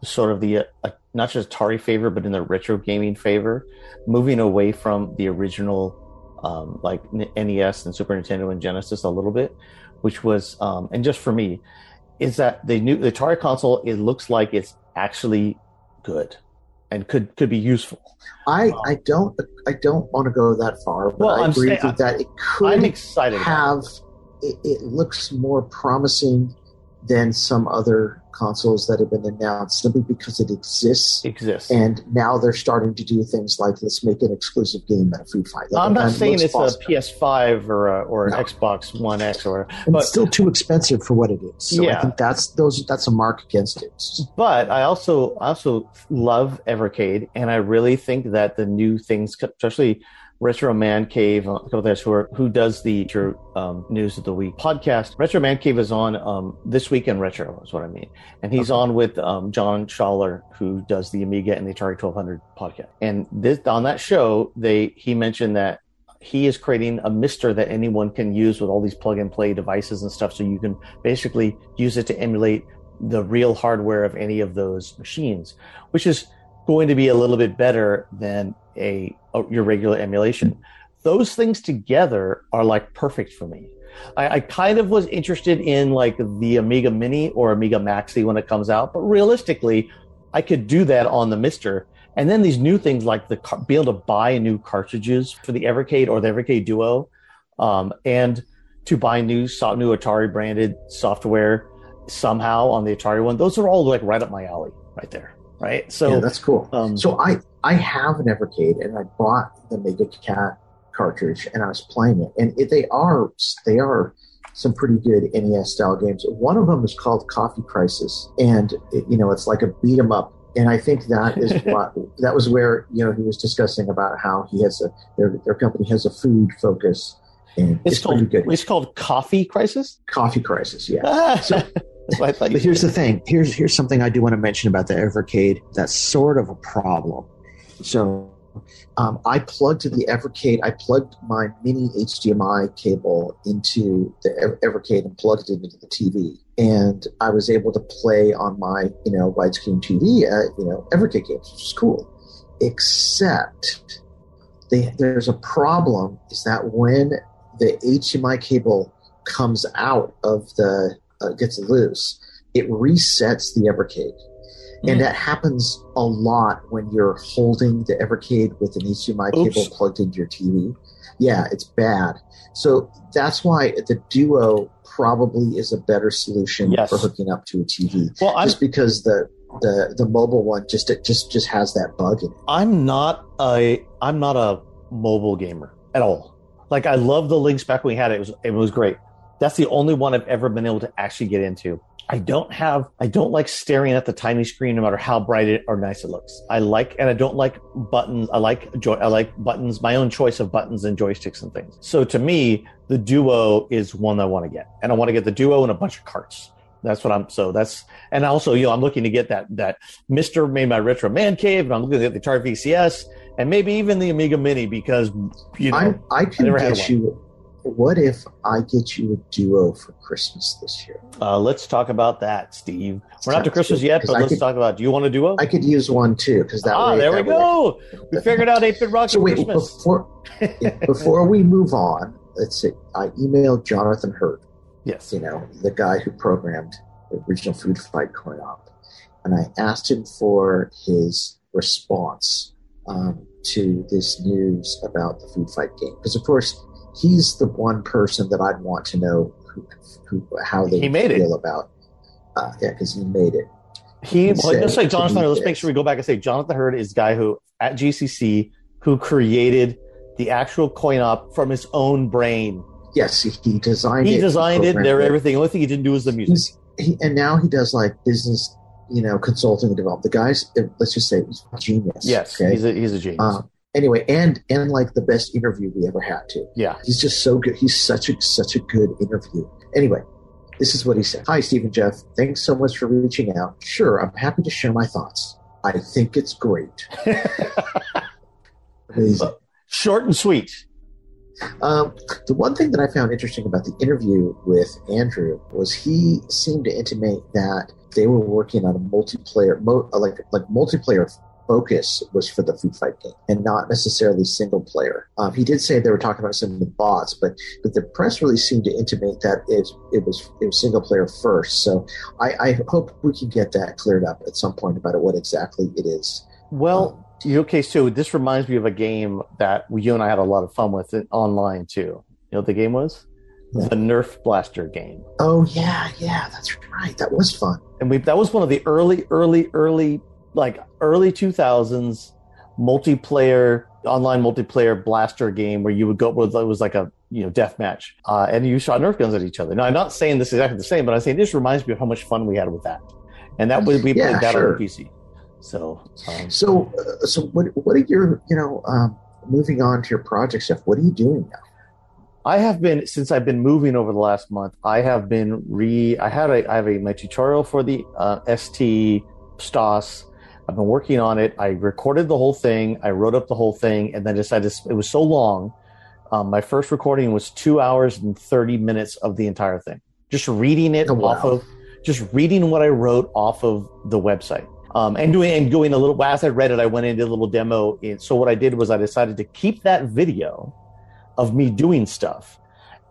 sort of the uh, not just Atari favor, but in the retro gaming favor, moving away from the original um, like NES and Super Nintendo and Genesis a little bit, which was um, and just for me, is that the new the Atari console it looks like it's actually good and could could be useful. I um, I don't I don't want to go that far, but well, I I'm agree with that it could I'm excited have it, it looks more promising than some other consoles that have been announced simply because it exists. Exists. And now they're starting to do things like let's make an exclusive game at a food fight. I'm not saying it's possible. a PS5 or a, or an no. Xbox One X or but it's still too expensive for what it is. So yeah. I think that's those that's a mark against it. But I also also love Evercade and I really think that the new things especially Retro Man Cave, a couple of guys who are, who does the um, news of the week podcast. Retro Man Cave is on um, this week in retro is what I mean, and he's okay. on with um, John Schaller, who does the Amiga and the Atari 1200 podcast. And this on that show, they he mentioned that he is creating a mister that anyone can use with all these plug and play devices and stuff, so you can basically use it to emulate the real hardware of any of those machines, which is going to be a little bit better than a, a your regular emulation. Those things together are like perfect for me. I, I, kind of was interested in like the Amiga Mini or Amiga Maxi when it comes out, but realistically, I could do that on the Mister. And then these new things like the be able to buy new cartridges for the Evercade or the Evercade Duo, um, and to buy new new Atari branded software somehow on the Atari one. Those are all like right up my alley, right there right? So yeah, that's cool. Um, so I I have an Evercade, and I bought the Mega Cat cartridge, and I was playing it, and it, they are they are some pretty good NES style games. One of them is called Coffee Crisis, and it, you know it's like a beat 'em up. And I think that is what that was where you know he was discussing about how he has a their their company has a food focus and it's, it's called good. It's called Coffee Crisis. Coffee Crisis, yeah. so, but here's the thing. Here's here's something I do want to mention about the Evercade. That's sort of a problem. So um, I plugged to the Evercade. I plugged my mini HDMI cable into the Evercade and plugged it into the TV, and I was able to play on my you know widescreen TV, uh, you know Evercade games, which is cool. Except they, there's a problem is that when the HDMI cable comes out of the uh, gets loose, it resets the Evercade. And mm. that happens a lot when you're holding the Evercade with an HDMI Oops. cable plugged into your TV. Yeah, it's bad. So that's why the Duo probably is a better solution yes. for hooking up to a TV. Well, just I'm, because the the the mobile one just it just just has that bug in it. I'm not a I'm not a mobile gamer at all. Like I love the Lynx back when we had it. It was it was great. That's the only one I've ever been able to actually get into. I don't have I don't like staring at the tiny screen no matter how bright it or nice it looks. I like and I don't like buttons. I like joy I like buttons, my own choice of buttons and joysticks and things. So to me, the Duo is one I want to get. And I want to get the Duo and a bunch of carts. That's what I'm so that's and also, you know, I'm looking to get that that MiSTer made my retro man cave and I'm looking at the Atari VCS and maybe even the Amiga Mini because you know I, I can get you. What if I get you a duo for Christmas this year? Uh, let's talk about that, Steve. We're not to Christmas yet, but I let's could, talk about. Do you want a duo? I could use one too because that. Ah, way, there we go. Way. We figured out eight bit rock so wait, Christmas. Before, before we move on, let's see. I emailed Jonathan Hurd. Yes. You know the guy who programmed the original Food Fight coin op, and I asked him for his response um, to this news about the food fight game because of course he's the one person that I'd want to know who, who how they he made feel it. about uh, yeah because he made it he, well, let's say Jonathan Hurd, let's make sure we go back and say Jonathan Hurd is the guy who at GCC who created the actual coin op from his own brain yes he, he designed he it designed it there everything the only thing he didn't do was the music he, and now he does like business you know, consulting and development. The guy's, let's just say, he's a genius. Yes, okay? he's a he's a genius. Uh, anyway, and and like the best interview we ever had too. Yeah. He's just so good. He's such a such a good interview. Anyway, this is what he said. Hi, Stephen Jeff. Thanks so much for reaching out. Sure, I'm happy to share my thoughts. I think it's great. Short and sweet. Um, the one thing that I found interesting about the interview with Andrew was he seemed to intimate that they were working on a multiplayer, mo- like like multiplayer focus was for the food fight game and not necessarily single player. Um, he did say they were talking about some of the bots, but but the press really seemed to intimate that it it was it was single player first. So I, I hope we can get that cleared up at some point about what exactly it is. Well, you okay, so this reminds me of a game that you and I had a lot of fun with it online too. You know what the game was? The Nerf Blaster game. Oh yeah, yeah, that's right. That was fun. And we that was one of the early, early, early, like early two thousands multiplayer online multiplayer blaster game where you would go with it was like a you know death match uh, and you shot Nerf guns at each other. Now I'm not saying this is exactly the same, but I'm saying this reminds me of how much fun we had with that. And that was we Yeah, played that sure. on the PC. So um, So, uh, so what? What are your, you know, um, moving on to your project stuff? What are you doing now? I have been since I've been moving over the last month. I have been re. I had a. I have a my tutorial for the uh, ST STOS. I've been working on it. I recorded the whole thing. I wrote up the whole thing, and then decided it was so long. Um, my first recording was two hours and thirty minutes of the entire thing. Just reading it Oh, wow. off of, just reading what I wrote off of the website. Um, and doing and doing a little as I read it, I went into a little demo. And so what I did was I decided to keep that video of me doing stuff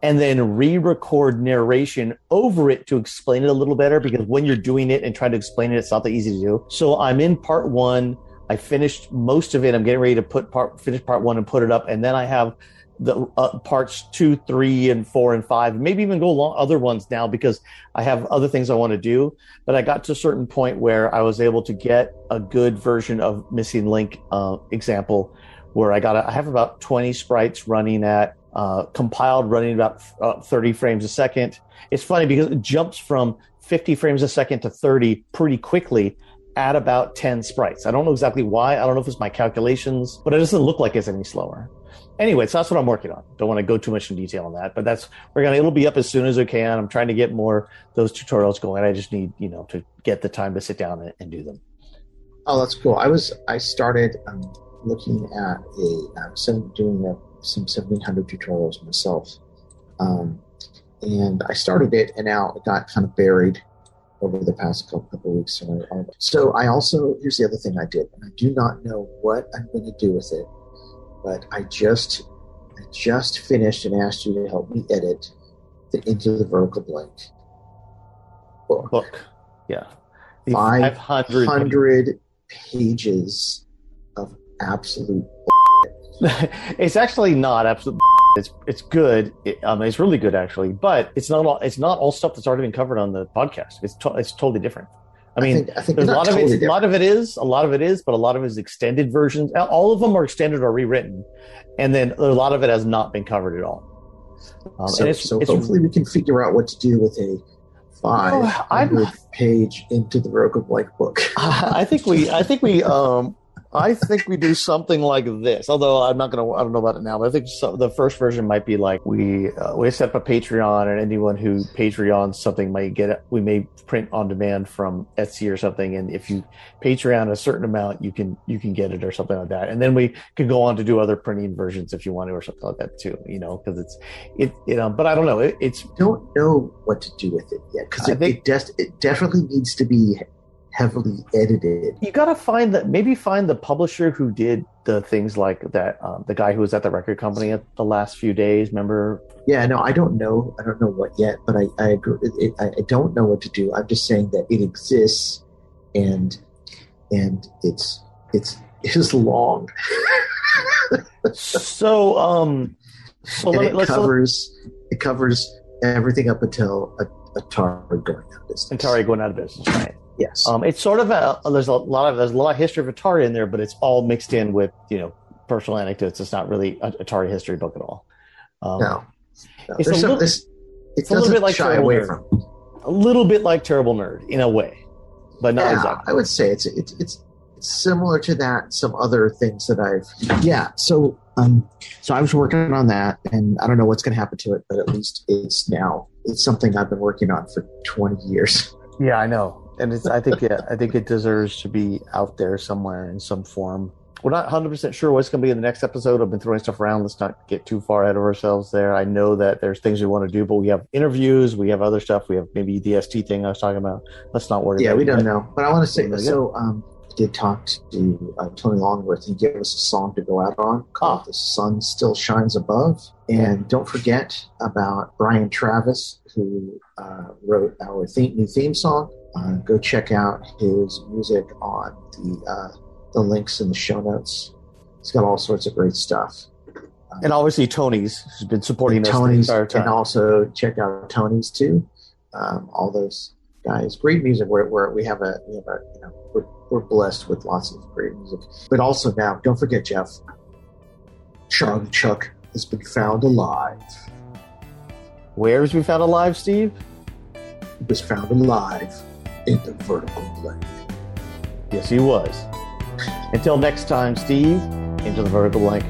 and then re-record narration over it to explain it a little better because when you're doing it and trying to explain it it's not that easy to do. So i'm in part one. I finished most of it. I'm getting ready to put part finish part one and put it up. And then i have the uh, parts two three and four and five maybe even go along other ones now because i have other things i want to do. But i got to a certain point where i was able to get a good version of missing link uh, example where I got a, I have about 20 sprites running at uh, compiled running about uh, 30 frames a second. It's funny because it jumps from 50 frames a second to 30 pretty quickly at about 10 sprites. I don't know exactly why. I don't know if it's my calculations, but it doesn't look like it's any slower. Anyway, so that's what I'm working on. Don't want to go too much in detail on that, but that's we're gonna. It'll be up as soon as I can. I'm trying to get more those tutorials going. I just need you know to get the time to sit down and, and do them. Oh, that's cool. I was I started um, looking at a um, some doing a, some seventeen hundred tutorials myself, um, and I started it, and now it got kind of buried over the past couple, couple weeks. So I, so I also here's the other thing I did, and I do not know what I'm going to do with it, but I just I just finished and asked you to help me edit the Into the Vertical Blank book. Book, yeah, the Five 500 hundred pages of absolute. it's actually not absolutely. It's it's good. It, um, it's really good actually, but it's not all. It's not all stuff that's already been covered on the podcast. It's to, it's totally different. I mean, think, I think there's a lot of totally it. A lot of it is. A lot of it is, but a lot of it is extended versions. All of them are extended or rewritten, and then a lot of it has not been covered at all. Um, so, it's, so it's hopefully we can figure out what to do with a five Oh, I'm- hundred page into the Vertical Blank book. I think we. I think we. Um, I think we do something like this. Although I'm not gonna. I don't know about it now, but I think so, the first version might be like we uh, we set up a Patreon, and anyone who Patreons something might get it. We may print on demand from Etsy or something, and if you Patreon a certain amount, you can you can get it or something like that. And then we could go on to do other printing versions if you want to or something like that too. You know, because it's it. You know, but I don't know. It, it's Don't know what to do with it yet because it, think- it, des- it definitely needs to be heavily edited. you got to find that maybe find the publisher who did the things like that um, the guy who was at the record company at the last few days remember Yeah, no, I don't know. I don't know what yet, but I I agree. It, I I don't know what to do. I'm just saying that it exists, and and it's it's it is long. so um so and let it let's covers it covers everything up until a, Atari going out of business. Atari going out of business right yes. um it's sort of a there's a lot of there's a lot of history of Atari in there but it's all mixed in with you know personal anecdotes it's not really a Atari history book at all um, no, no. it's a some, little- this, it it's a little bit like shy away Nerd. from. a little bit like terrible nerd in a way but not yeah, exactly I would say it's it's it's similar to that, some other things that I've yeah. So um, so I was working on that, and I don't know what's going to happen to it, but at least it's now it's something I've been working on for twenty years. Yeah, I know, and it's. I think yeah, I think it deserves to be out there somewhere in some form. We're not 100% sure what's going to be in the next episode. I've been throwing stuff around. Let's not get too far ahead of ourselves there. I know that there's things we want to do, but we have interviews, we have other stuff, we have maybe the ST thing I was talking about. Let's not worry Yeah, about we don't yet. know, but I want to say so. Um, I did talk to uh, Tony Longworth. He gave us a song to go out on called Ah. "The Sun Still Shines Above." And don't forget about Brian Travis, who uh, wrote our theme, new theme song. Uh, go check out his music on the uh, the links in the show notes. He's got all sorts of great stuff. And obviously Tony's who's been supporting us the Tony's, entire time. and also check out Tony's too. Um, all those guys, great music. Where, where we have a, we have a, you know, we're, we're blessed with lots of great music. But also now, don't forget, Jeff, Charley Chuck has been found alive. Where has we found alive, Steve? He was found alive in the vertical blank. Yes, he was. Until next time, Steve, into the vertical blank.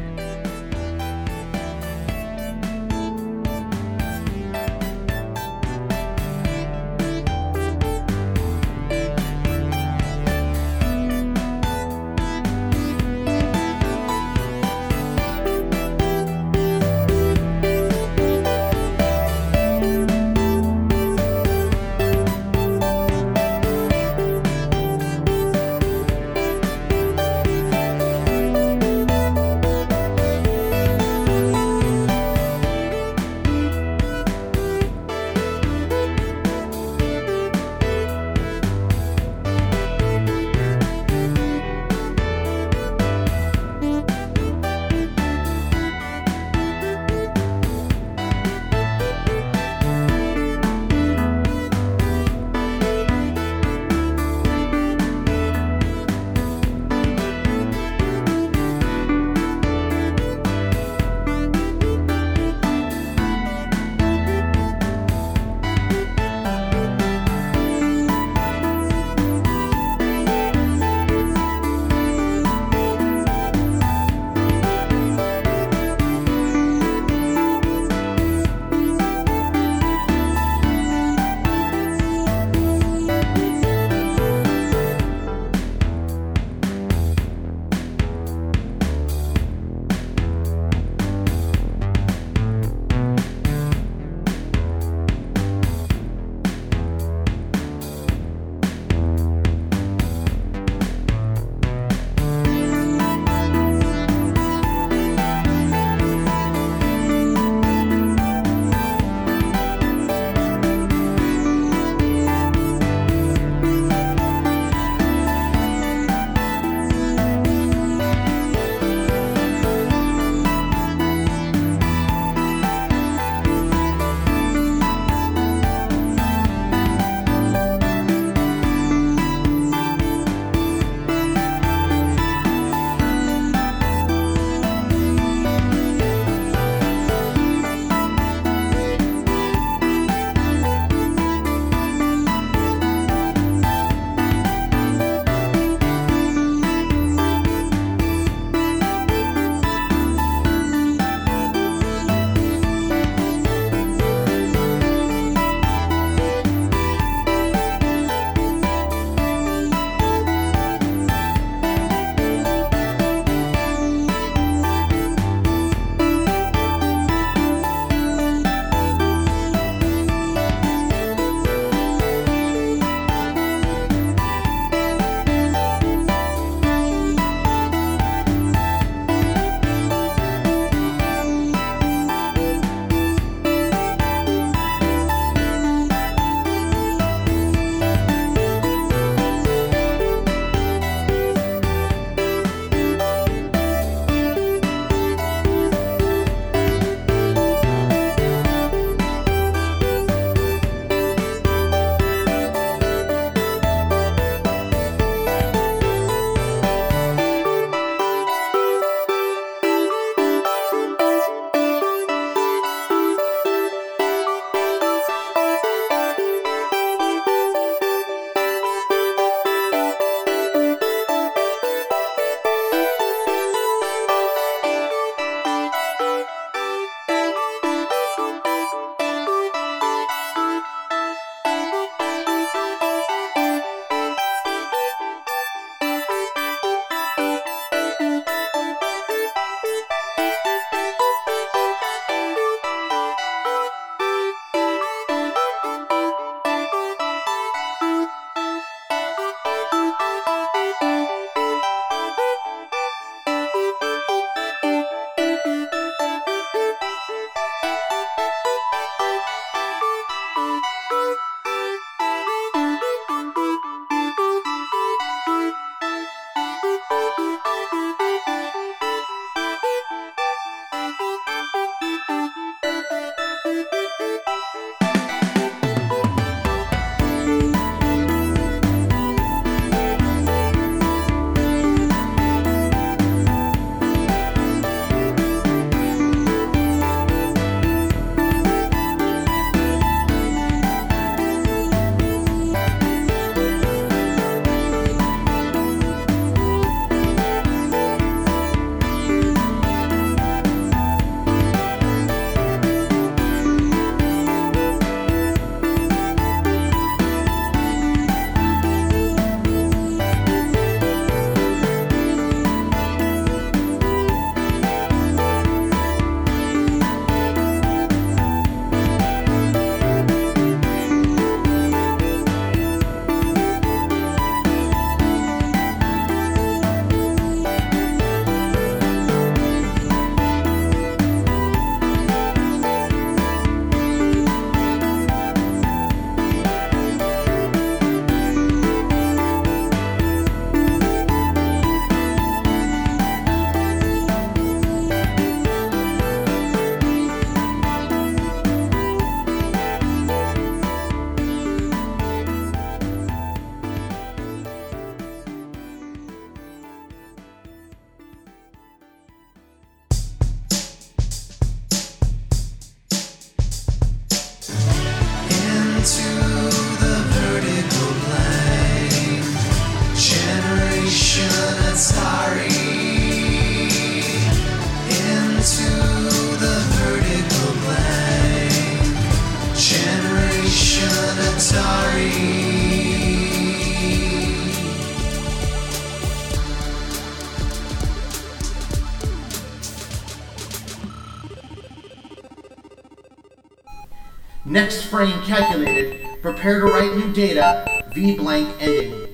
Data. V blank ending.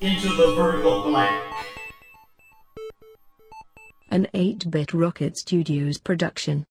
Into the vertical blank. An 8 Bit Rocket Studios production.